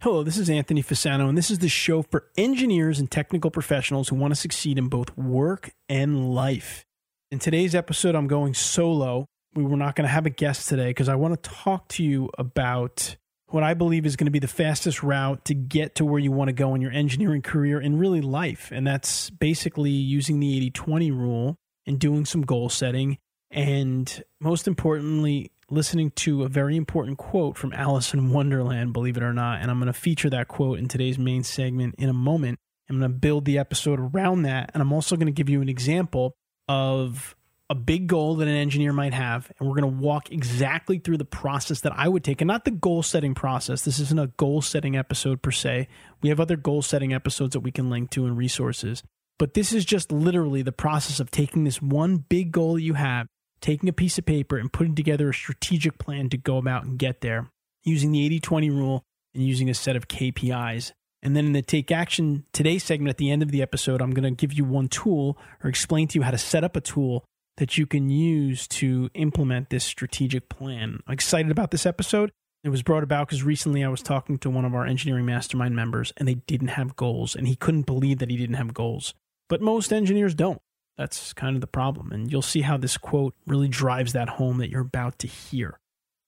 Hello, this is Anthony Fasano, and this is the show for engineers and technical professionals who want to succeed in both work and life. In today's episode, I'm going solo. We were not going to have a guest today because I want to talk to you about what I believe is going to be the fastest route to get to where you want to go in your engineering career and really life. And that's basically using the 80 20 rule and doing some goal setting. And most importantly, listening to a very important quote from Alice in Wonderland, believe it or not. And I'm going to feature that quote in today's main segment in a moment. I'm going to build the episode around that. And I'm also going to give you an example of a big goal that an engineer might have. And we're going to walk exactly through the process that I would take and not the goal setting process. This isn't a goal setting episode per se. We have other goal setting episodes that we can link to and resources. But this is just literally the process of taking this one big goal you have taking a piece of paper and putting together a strategic plan to go about and get there using the 80 20 rule and using a set of KPIs. And then in the Take Action Today segment at the end of the episode, I'm going to give you one tool or explain to you how to set up a tool that you can use to implement this strategic plan. I'm excited about this episode. It was brought about because recently I was talking to one of our engineering mastermind members and they didn't have goals, and he couldn't believe that he didn't have goals. But most engineers don't. That's kind of the problem. And you'll see how this quote really drives that home that you're about to hear.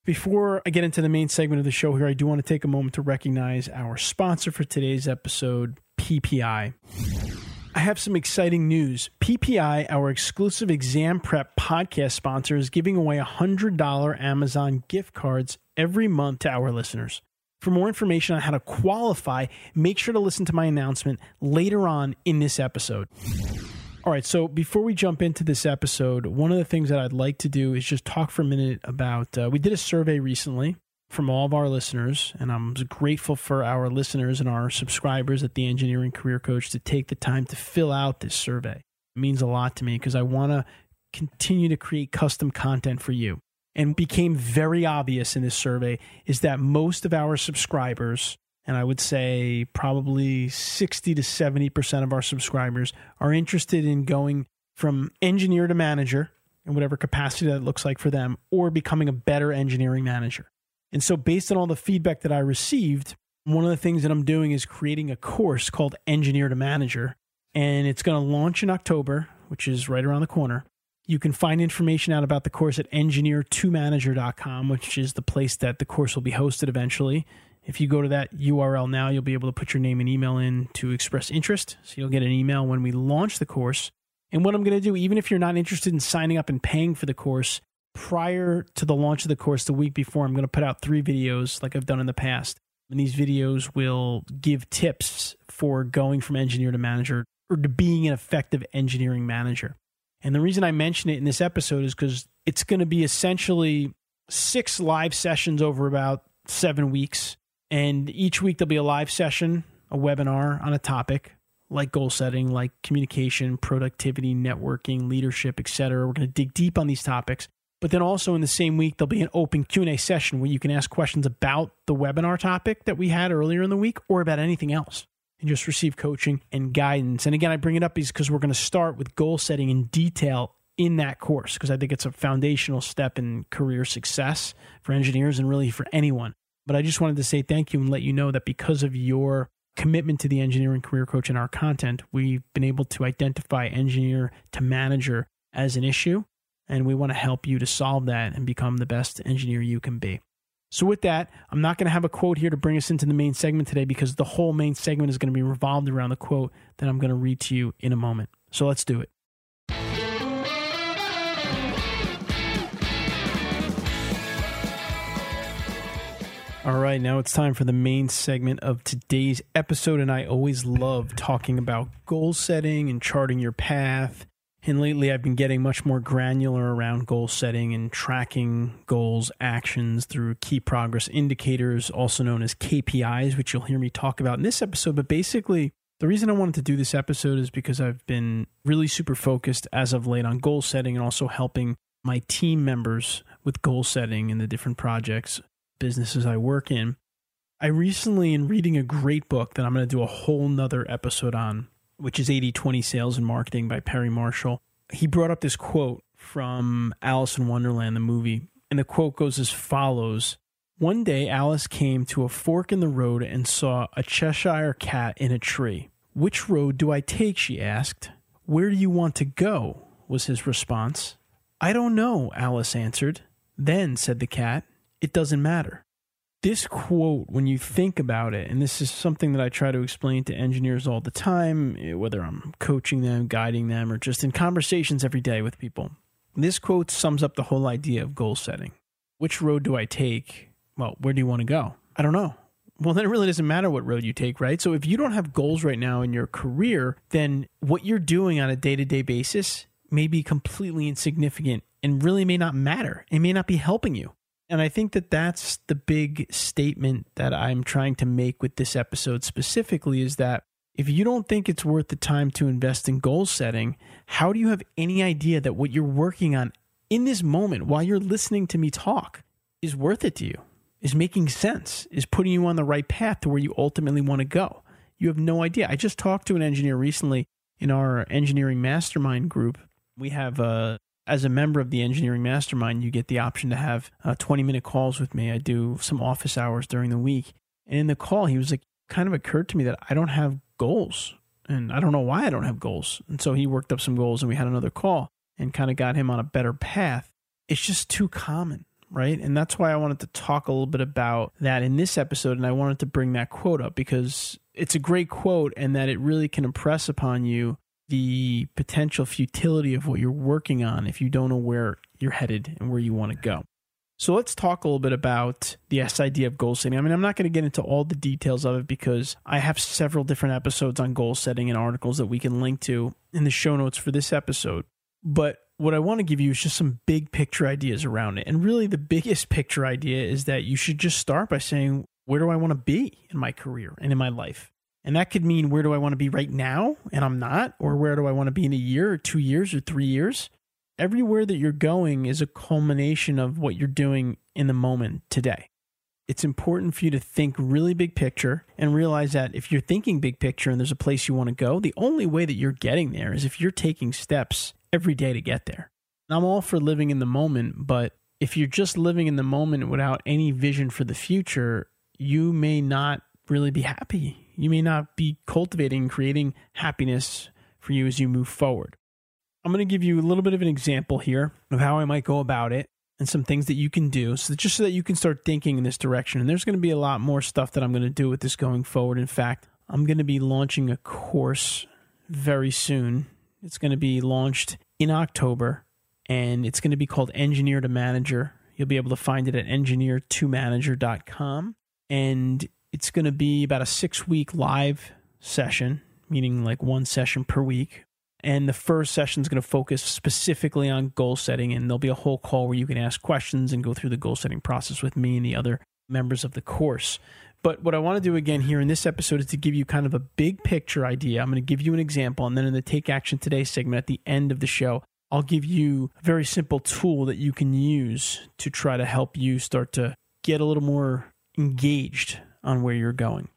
Before I get into the main segment of the show here, I do want to take a moment to recognize our sponsor for today's episode, PPI. I have some exciting news. PPI, our exclusive exam prep podcast sponsor, is giving away $100 Amazon gift cards every month to our listeners. For more information on how to qualify, make sure to listen to my announcement later on in this episode. All right, so before we jump into this episode, one of the things that I'd like to do is just talk for a minute about. Uh, we did a survey recently from all of our listeners, and I'm grateful for our listeners and our subscribers at the Engineering Career Coach to take the time to fill out this survey. It means a lot to me because I want to continue to create custom content for you. And became very obvious in this survey is that most of our subscribers and I would say probably 60 to 70% of our subscribers are interested in going from engineer to manager in whatever capacity that looks like for them, or becoming a better engineering manager. And so, based on all the feedback that I received, one of the things that I'm doing is creating a course called Engineer to Manager. And it's going to launch in October, which is right around the corner. You can find information out about the course at engineer2manager.com, which is the place that the course will be hosted eventually. If you go to that URL now, you'll be able to put your name and email in to express interest. So you'll get an email when we launch the course. And what I'm going to do, even if you're not interested in signing up and paying for the course, prior to the launch of the course, the week before, I'm going to put out three videos like I've done in the past. And these videos will give tips for going from engineer to manager or to being an effective engineering manager. And the reason I mention it in this episode is because it's going to be essentially six live sessions over about seven weeks and each week there'll be a live session, a webinar on a topic like goal setting, like communication, productivity, networking, leadership, etc. We're going to dig deep on these topics. But then also in the same week there'll be an open Q&A session where you can ask questions about the webinar topic that we had earlier in the week or about anything else and just receive coaching and guidance. And again, I bring it up because we're going to start with goal setting in detail in that course because I think it's a foundational step in career success for engineers and really for anyone. But I just wanted to say thank you and let you know that because of your commitment to the engineering career coach and our content, we've been able to identify engineer to manager as an issue. And we want to help you to solve that and become the best engineer you can be. So, with that, I'm not going to have a quote here to bring us into the main segment today because the whole main segment is going to be revolved around the quote that I'm going to read to you in a moment. So, let's do it. All right, now it's time for the main segment of today's episode. And I always love talking about goal setting and charting your path. And lately, I've been getting much more granular around goal setting and tracking goals, actions through key progress indicators, also known as KPIs, which you'll hear me talk about in this episode. But basically, The reason I wanted to do this episode is because I've been really super focused as of late on goal setting and also helping my team members with goal setting in the different projects, businesses I work in. I recently, in reading a great book that I'm going to do a whole nother episode on, which is 80 20 Sales and Marketing by Perry Marshall, he brought up this quote from Alice in Wonderland, the movie. And the quote goes as follows One day, Alice came to a fork in the road and saw a Cheshire cat in a tree. Which road do I take? she asked. Where do you want to go? was his response. I don't know, Alice answered. Then, said the cat, it doesn't matter. This quote, when you think about it, and this is something that I try to explain to engineers all the time, eh, whether I'm coaching them, guiding them, or just in conversations every day with people, this quote sums up the whole idea of goal setting. Which road do I take? Well, where do you want to go? I don't know. Well, then it really doesn't matter what road you take, right? So if you don't have goals right now in your career, then what you're doing on a day to day basis may be completely insignificant and really may not matter. It may not be helping you. And I think that that's the big statement that I'm trying to make with this episode specifically is that if you don't think it's worth the time to invest in goal setting, how do you have any idea that what you're working on in this moment while you're listening to me talk is worth it to you, is making sense, is putting you on the right path to where you ultimately want to go? You have no idea. I just talked to an engineer recently in our engineering mastermind group. We have a as a member of the engineering mastermind, you get the option to have uh, 20 minute calls with me. I do some office hours during the week. And in the call, he was like, kind of occurred to me that I don't have goals. And I don't know why I don't have goals. And so he worked up some goals and we had another call and kind of got him on a better path. It's just too common, right? And that's why I wanted to talk a little bit about that in this episode. And I wanted to bring that quote up because it's a great quote and that it really can impress upon you the potential futility of what you're working on if you don't know where you're headed and where you want to go. So let's talk a little bit about the S idea of goal setting. I mean, I'm not going to get into all the details of it because I have several different episodes on goal setting and articles that we can link to in the show notes for this episode. But what I want to give you is just some big picture ideas around it. And really, the biggest picture idea is that you should just start by saying, where do I want to be in my career and in my life? And that could mean where do I want to be right now and I'm not, or where do I want to be in a year or two years or three years? Everywhere that you're going is a culmination of what you're doing in the moment today. It's important for you to think really big picture and realize that if you're thinking big picture and there's a place you want to go, the only way that you're getting there is if you're taking steps every day to get there. And I'm all for living in the moment, but if you're just living in the moment without any vision for the future, you may not really be happy you may not be cultivating, creating happiness for you as you move forward. I'm going to give you a little bit of an example here of how I might go about it and some things that you can do so just so that you can start thinking in this direction. And there's going to be a lot more stuff that I'm going to do with this going forward. In fact, I'm going to be launching a course very soon. It's going to be launched in October and it's going to be called Engineer to Manager. You'll be able to find it at engineer2manager.com. And it's going to be about a six week live session, meaning like one session per week. And the first session is going to focus specifically on goal setting. And there'll be a whole call where you can ask questions and go through the goal setting process with me and the other members of the course. But what I want to do again here in this episode is to give you kind of a big picture idea. I'm going to give you an example. And then in the Take Action Today segment at the end of the show, I'll give you a very simple tool that you can use to try to help you start to get a little more engaged on where you're going.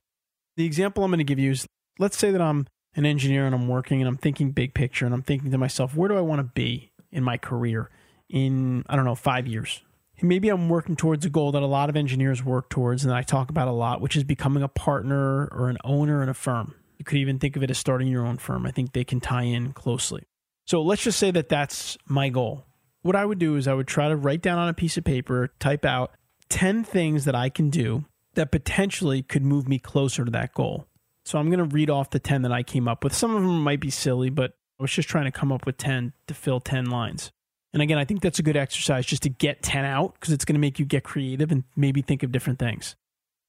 The example I'm going to give you is let's say that I'm an engineer and I'm working and I'm thinking big picture and I'm thinking to myself, where do I want to be in my career in, I don't know, five years? Maybe I'm working towards a goal that a lot of engineers work towards and I talk about a lot, which is becoming a partner or an owner in a firm. You could even think of it as starting your own firm. I think they can tie in closely. So let's just say that that's my goal. What I would do is I would try to write down on a piece of paper, type out 10 things that I can do that potentially could move me closer to that goal. So I'm going to read off the 10 that I came up with. Some of them might be silly, but I was just trying to come up with 10 to fill 10 lines. And again, I think that's a good exercise just to get 10 out because it's going to make you get creative and maybe think of different things.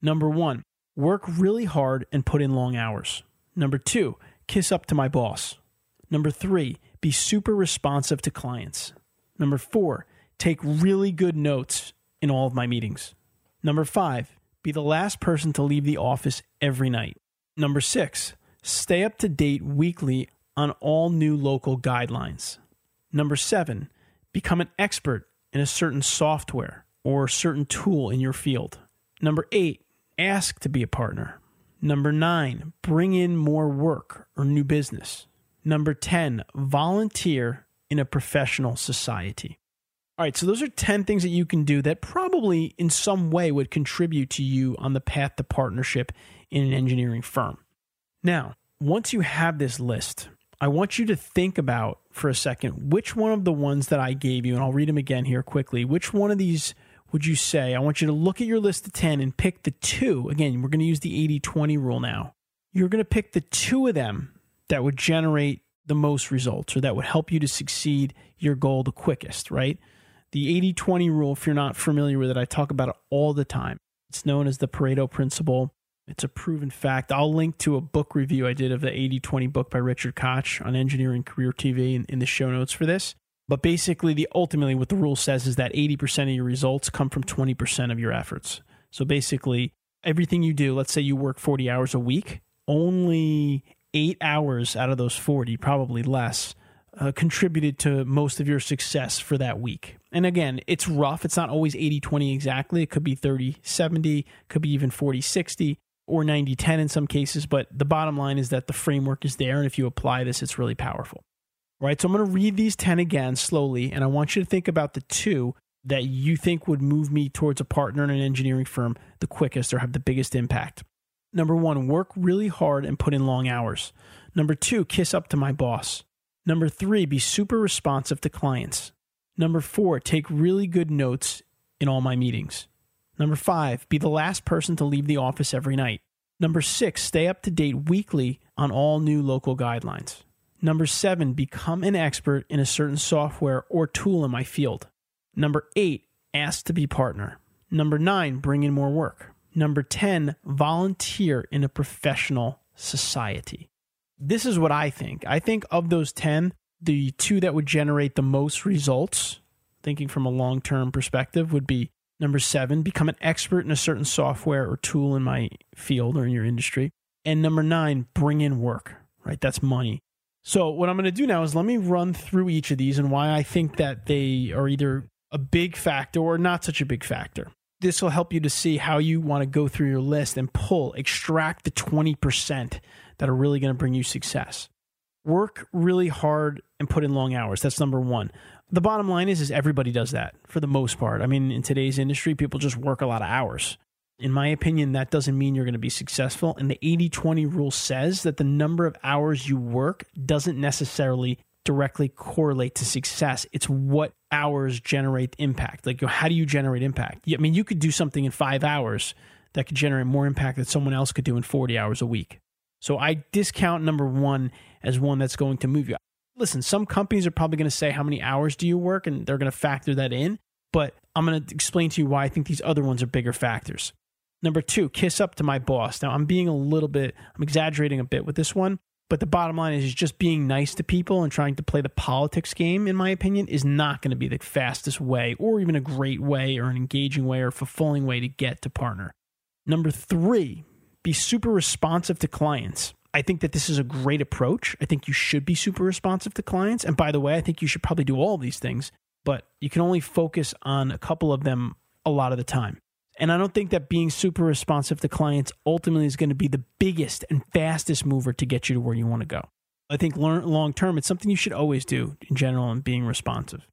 Number one, work really hard and put in long hours. Number two, kiss up to my boss. Number three, be super responsive to clients. Number four, take really good notes in all of my meetings. Number five, be the last person to leave the office every night. Number six, stay up to date weekly on all new local guidelines. Number seven, become an expert in a certain software or certain tool in your field. Number eight, ask to be a partner. Number nine, bring in more work or new business. Number 10, volunteer in a professional society. All right, so those are 10 things that you can do that probably in some way would contribute to you on the path to partnership in an engineering firm. Now, once you have this list, I want you to think about for a second which one of the ones that I gave you, and I'll read them again here quickly, which one of these would you say? I want you to look at your list of 10 and pick the two. Again, we're going to use the 80 20 rule now. You're going to pick the two of them that would generate the most results or that would help you to succeed your goal the quickest, right? The 80 20 rule, if you're not familiar with it, I talk about it all the time. It's known as the Pareto principle. It's a proven fact. I'll link to a book review I did of the 80 20 book by Richard Koch on Engineering Career TV in, in the show notes for this. But basically, the ultimately what the rule says is that 80% of your results come from 20% of your efforts. So basically, everything you do, let's say you work 40 hours a week, only eight hours out of those 40, probably less, uh, contributed to most of your success for that week. And again, it's rough. It's not always 80 20 exactly. It could be 30 70, could be even 40 60 or 90 10 in some cases. But the bottom line is that the framework is there. And if you apply this, it's really powerful right? So I'm going to read these 10 again slowly, and I want you to think about the two that you think would move me towards a partner in an engineering firm the quickest or have the biggest impact. Number one, work really hard and put in long hours. Number two, kiss up to my boss. Number three, be super responsive to clients. Number four, take really good notes in all my meetings. Number five, be the last person to leave the office every night. Number six, stay up to date weekly on all new local guidelines. Number seven, become an expert in a certain software or tool in my field. Number eight, ask to be partner. Number nine, bring in more work. Number 10, volunteer in a professional society. This is what I think. I think of those 10, the two that would generate the most results, thinking from a long term perspective, would be number seven, become an expert in a certain software or tool in my field or in your industry. And number nine, bring in work, right? That's money. So, what I'm going to do now is let me run through each of these and why I think that they are either a big factor or not such a big factor. This will help you to see how you want to go through your list and pull, extract the 20% that are really going to bring you success. Work really hard and put in long hours. That's number one. The bottom line is, is everybody does that for the most part. I mean, in today's industry, people just work a lot of hours. In my opinion, that doesn't mean you're going to be successful. And the 80 20 rule says that the number of hours you work doesn't necessarily directly correlate to success. It's what hours generate impact. Like, how do you generate impact? I mean, you could do something in five hours that could generate more impact than someone else could do in 40 hours a week. So I discount number one as one that's going to move you. Listen, some companies are probably going to say, How many hours do you work? And they're going to factor that in. But I'm going to explain to you why I think these other ones are bigger factors. Number two, kiss up to my boss. Now, I'm being a little bit, I'm exaggerating a bit with this one, but the bottom line is just being nice to people and trying to play the politics game, in my opinion, is not going to be the fastest way or even a great way or an engaging way or fulfilling way to get to partner. Number three, be super responsive to clients. I think that this is a great approach. I think you should be super responsive to clients. And by the way, I think you should probably do all these things, but you can only focus on a couple of them a lot of the time. And I don't think that being super responsive to clients ultimately is going to be the biggest and fastest mover to get you to where you want to go. I think long term, it's something you should always do in general and being responsive.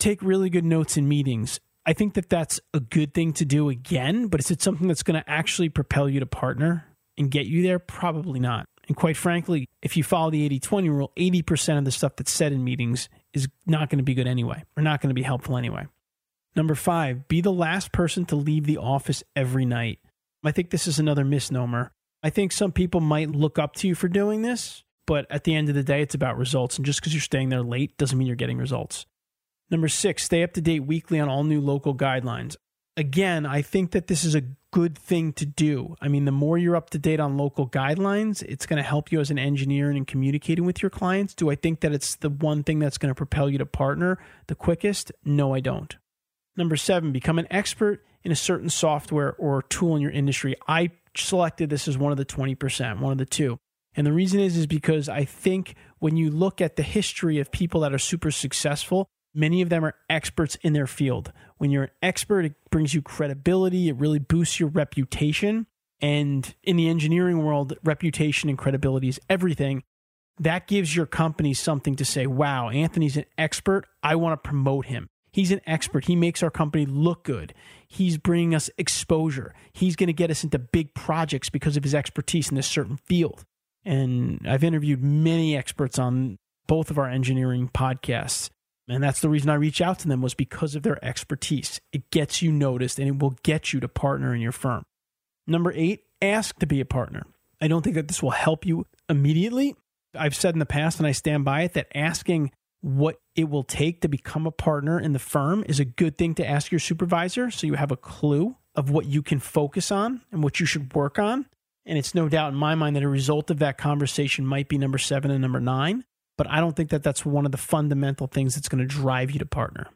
Take really good notes in meetings. I think that that's a good thing to do again, but is it something that's going to actually propel you to partner and get you there? Probably not. And quite frankly, if you follow the 80 20 rule, 80% of the stuff that's said in meetings is not going to be good anyway, or not going to be helpful anyway. Number five, be the last person to leave the office every night. I think this is another misnomer. I think some people might look up to you for doing this, but at the end of the day, it's about results. And just because you're staying there late doesn't mean you're getting results. Number six, stay up to date weekly on all new local guidelines. Again, I think that this is a good thing to do. I mean, the more you're up to date on local guidelines, it's going to help you as an engineer and in communicating with your clients. Do I think that it's the one thing that's going to propel you to partner the quickest? No, I don't. Number seven, become an expert in a certain software or tool in your industry. I selected this as one of the 20%, one of the two. And the reason is is because I think when you look at the history of people that are super successful, many of them are experts in their field. When you're an expert, it brings you credibility, it really boosts your reputation. And in the engineering world, reputation and credibility is everything. That gives your company something to say, wow, Anthony's an expert. I want to promote him. He's an expert. He makes our company look good. He's bringing us exposure. He's going to get us into big projects because of his expertise in this certain field. And I've interviewed many experts on both of our engineering podcasts. And that's the reason I reach out to them was because of their expertise. It gets you noticed and it will get you to partner in your firm. Number eight, ask to be a partner. I don't think that this will help you immediately. I've said in the past, and I stand by it, that asking what it will take to become a partner in the firm is a good thing to ask your supervisor so you have a clue of what you can focus on and what you should work on. And it's no doubt in my mind that a result of that conversation might be number seven and number nine. But I don't think that that's one of the fundamental things that's going to drive you to partner.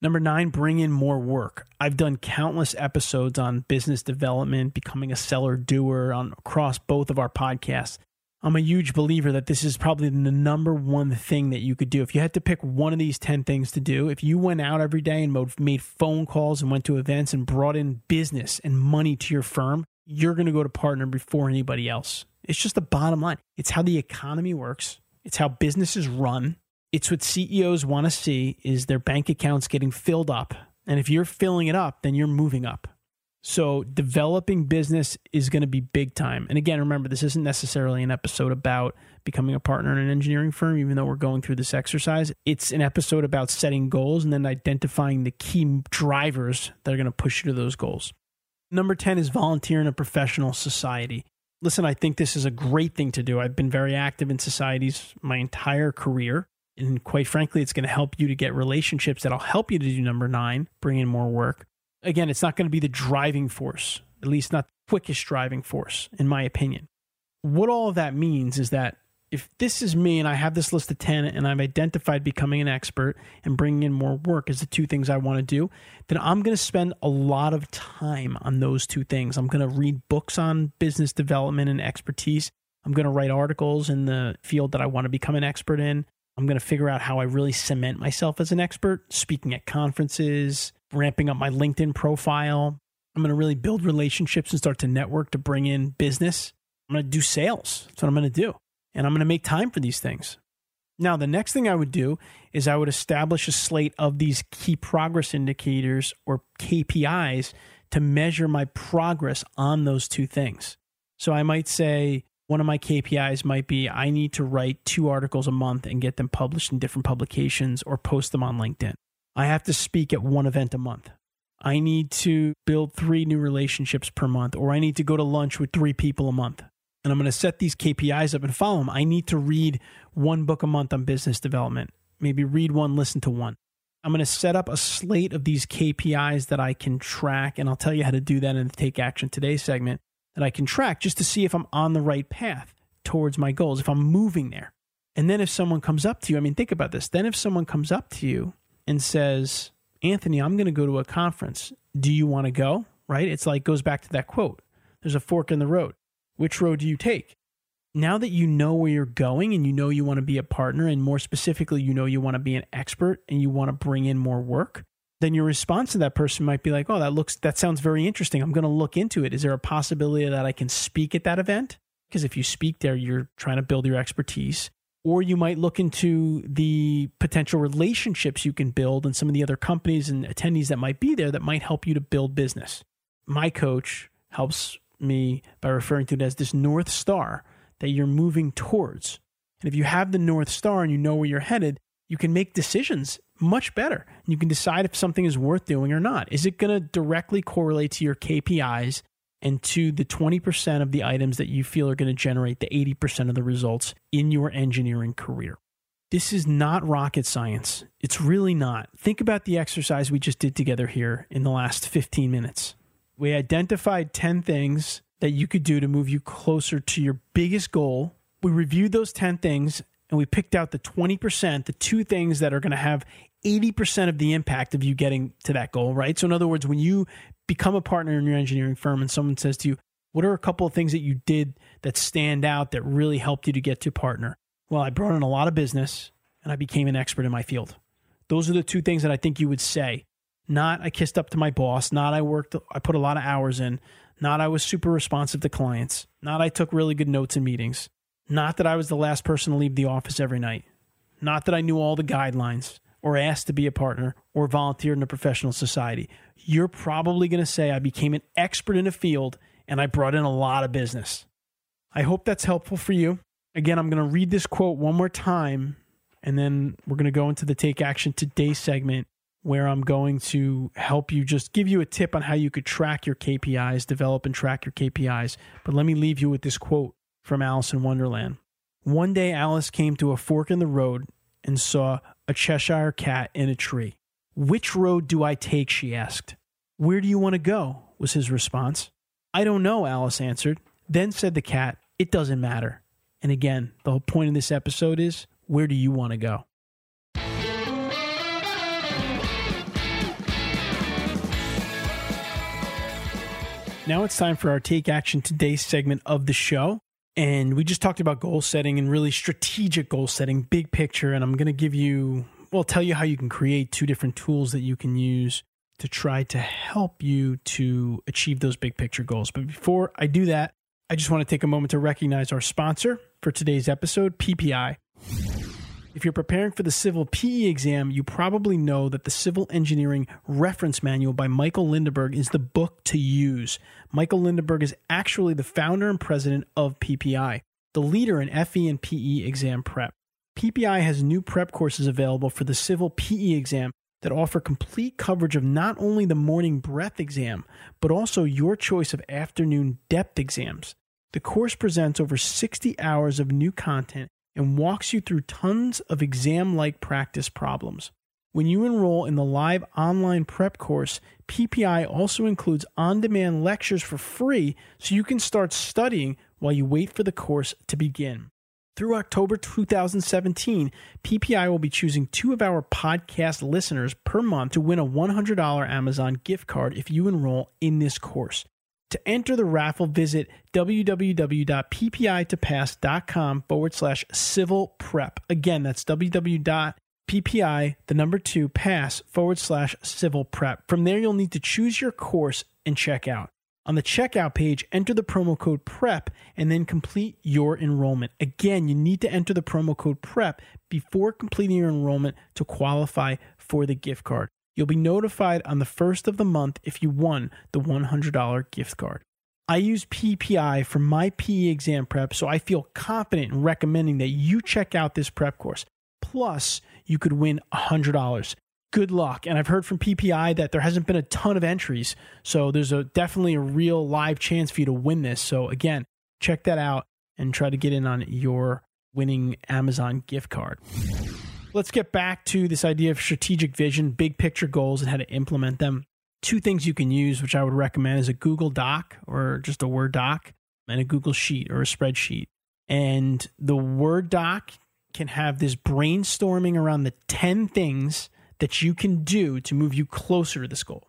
Number nine, bring in more work. I've done countless episodes on business development, becoming a seller doer on across both of our podcasts. I'm a huge believer that this is probably the number one thing that you could do. If you had to pick one of these 10 things to do, if you went out every day and made phone calls and went to events and brought in business and money to your firm, you're going to go to partner before anybody else. It's just the bottom line. It's how the economy works. It's how businesses run. It's what CEOs want to see is their bank accounts getting filled up. And if you're filling it up, then you're moving up. So developing business is going to be big time. And again, remember, this isn't necessarily an episode about becoming a partner in an engineering firm, even though we're going through this exercise. It's an episode about setting goals and then identifying the key drivers that are going to push you to those goals. Number 10 is volunteer in a professional society. Listen, I think this is a great thing to do. I've been very active in societies my entire career. And quite frankly, it's going to help you to get relationships that'll help you to do number nine, bring in more work. Again, it's not going to be the driving force, at least not the quickest driving force, in my opinion. What all of that means is that if this is me and I have this list of 10 and I've identified becoming an expert and bringing in more work as the two things I want to do, then I'm going to spend a lot of time on those two things. I'm going to read books on business development and expertise. I'm going to write articles in the field that I want to become an expert in. I'm going to figure out how I really cement myself as an expert, speaking at conferences, ramping up my LinkedIn profile. I'm going to really build relationships and start to network to bring in business. I'm going to do sales. That's what I'm going to do and I'm going to make time for these things. Now, the next thing I would do is I would establish a slate of these key progress indicators or KPIs to measure my progress on those two things. So I might say one of my KPIs might be I need to write two articles a month and get them published in different publications or post them on LinkedIn. I have to speak at one event a month. I need to build three new relationships per month, or I need to go to lunch with three people a month and I'm going to set these KPIs up and follow them. I need to read one book a month on business development, maybe read one, listen to one. I'm going to set up a slate of these KPIs that I can track, and I'll tell you how to do that in the Take Action Today segment that I can track just to see if I'm on the right path towards my goals, if I'm moving there. And then if someone comes up to you, I mean, think about this. Then if someone comes up to you and says, Anthony, I'm going to go to a conference. Do you want to go? Right? It's like goes back to that quote. There's a fork in the road. Which road do you take? Now that you know where you're going and you know you want to be a partner, and more specifically, you know you want to be an expert and you want to bring in more work, then your response to that person might be like, oh, that looks, that sounds very interesting. I'm going to look into it. Is there a possibility that I can speak at that event? Because if you speak there, you're trying to build your expertise. Or you might look into the potential relationships you can build and some of the other companies and attendees that might be there that might help you to build business. My coach helps me by referring to it as this North Star that you're moving towards. And if you have the North Star and you know where you're headed, you can make decisions much better. You can decide if something is worth doing or not. Is it going to directly correlate to your KPIs and to the 20% of the items that you feel are going to generate the 80% of the results in your engineering career? This is not rocket science. It's really not. Think about the exercise we just did together here in the last 15 minutes. We identified 10 things that you could do to move you closer to your biggest goal. We reviewed those 10 things and we picked out the 20%, the two things that are going to have 80% of the impact of you getting to that goal, right? So, in other words, when you become a partner in your engineering firm and someone says to you, What are a couple of things that you did that stand out that really helped you to get to partner? Well, I brought in a lot of business and I became an expert in my field. Those are the two things that I think you would say. Not I kissed up to my boss, not I worked I put a lot of hours in, not I was super responsive to clients, not I took really good notes in meetings, not that I was the last person to leave the office every night, not that I knew all the guidelines or asked to be a partner or volunteered in a professional society. You're probably going to say I became an expert in a field and I brought in a lot of business. I hope that's helpful for you. Again, I'm going to read this quote one more time and then we're going to go into the Take Action Today segment where I'm going to help you just give you a tip on how you could track your KPIs, develop and track your KPIs. But let me leave you with this quote from Alice in Wonderland. One day, Alice came to a fork in the road and saw a Cheshire cat in a tree. Which road do I take? she asked. Where do you want to go? was his response. I don't know, Alice answered. Then said the cat, It doesn't matter. And again, the whole point of this episode is where do you want to go? Now it's time for our Take Action Today segment of the show. And we just talked about goal setting and really strategic goal setting, big picture. And I'm going to give you, well, tell you how you can create two different tools that you can use to try to help you to achieve those big picture goals. But before I do that, I just want to take a moment to recognize our sponsor for today's episode, PPI. If you're preparing for the civil PE exam, you probably know that the Civil Engineering Reference Manual by Michael Lindeburg is the book to use. Michael Lindeburg is actually the founder and president of PPI, the leader in FE and PE exam prep. PPI has new prep courses available for the civil PE exam that offer complete coverage of not only the morning breadth exam, but also your choice of afternoon depth exams. The course presents over 60 hours of new content and walks you through tons of exam like practice problems. When you enroll in the live online prep course, PPI also includes on demand lectures for free so you can start studying while you wait for the course to begin. Through October 2017, PPI will be choosing two of our podcast listeners per month to win a $100 Amazon gift card if you enroll in this course. To enter the raffle, visit www.ppi2pass.com forward slash civil prep. Again, that's www.ppi, the number two, pass forward slash civil prep. From there, you'll need to choose your course and check out. On the checkout page, enter the promo code PREP and then complete your enrollment. Again, you need to enter the promo code PREP before completing your enrollment to qualify for the gift card. You'll be notified on the first of the month if you won the $100 gift card. I use PPI for my PE exam prep, so I feel confident in recommending that you check out this prep course. Plus, you could win $100. Good luck. And I've heard from PPI that there hasn't been a ton of entries, so there's a definitely a real live chance for you to win this. So again, check that out and try to get in on your winning Amazon gift card let's get back to this idea of strategic vision, big picture goals, and how to implement them. Two things you can use, which I would recommend, is a Google Doc or just a Word doc and a Google Sheet or a spreadsheet. And the Word doc can have this brainstorming around the 10 things that you can do to move you closer to this goal.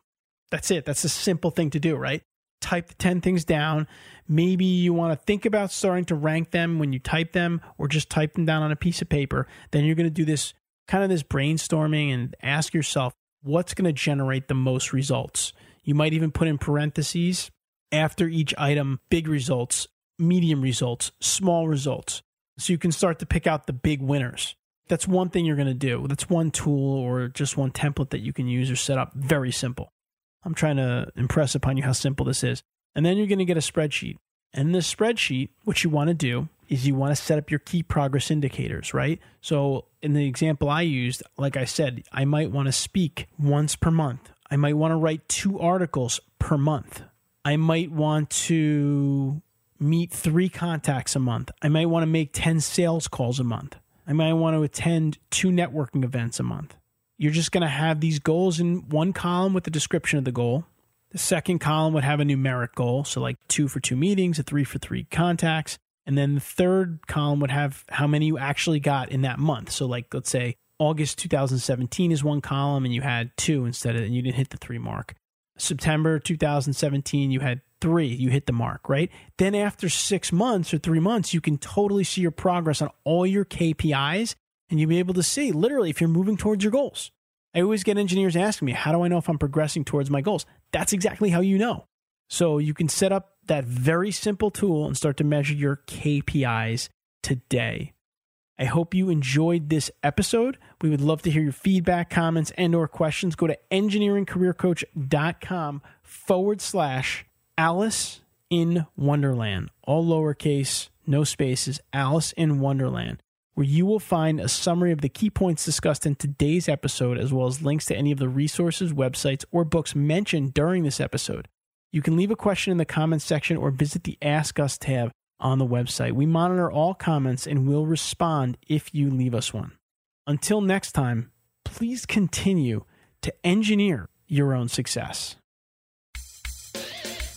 That's it. That's a simple thing to do, right? Type the 10 things down. Maybe you want to think about starting to rank them when you type them or just type them down on a piece of paper. Then you're going to do this kind of this brainstorming and ask yourself what's going to generate the most results. You might even put in parentheses after each item big results, medium results, small results. So you can start to pick out the big winners. That's one thing you're going to do. That's one tool or just one template that you can use or set up. Very simple. I'm trying to impress upon you how simple this is. And then you're going to get a spreadsheet. And this spreadsheet, what you want to do is you want to set up your key progress indicators, right? So in the example I used, like I said, I might want to speak once per month. I might want to write two articles per month. I might want to meet three contacts a month. I might want to make 10 sales calls a month. I might want to attend two networking events a month. You're just going to have these goals in one column with the description of the goal. The second column would have a numeric goal, so like two for two meetings, a three for three contacts. And then the third column would have how many you actually got in that month. So, like, let's say August 2017 is one column and you had two instead of, and you didn't hit the three mark. September 2017, you had three, you hit the mark, right? Then after six months or three months, you can totally see your progress on all your KPIs and you'll be able to see literally if you're moving towards your goals. I always get engineers asking me, how do I know if I'm progressing towards my goals? That's exactly how you know. So you can set up that very simple tool and start to measure your KPIs today. I hope you enjoyed this episode. We would love to hear your feedback, comments, and or questions. Go to engineeringcareercoach.com forward slash Alice in Wonderland. All lowercase, no spaces, Alice in Wonderland, where you will find a summary of the key points discussed in today's episode, as well as links to any of the resources, websites, or books mentioned during this episode. You can leave a question in the comments section or visit the Ask Us tab on the website. We monitor all comments and will respond if you leave us one. Until next time, please continue to engineer your own success.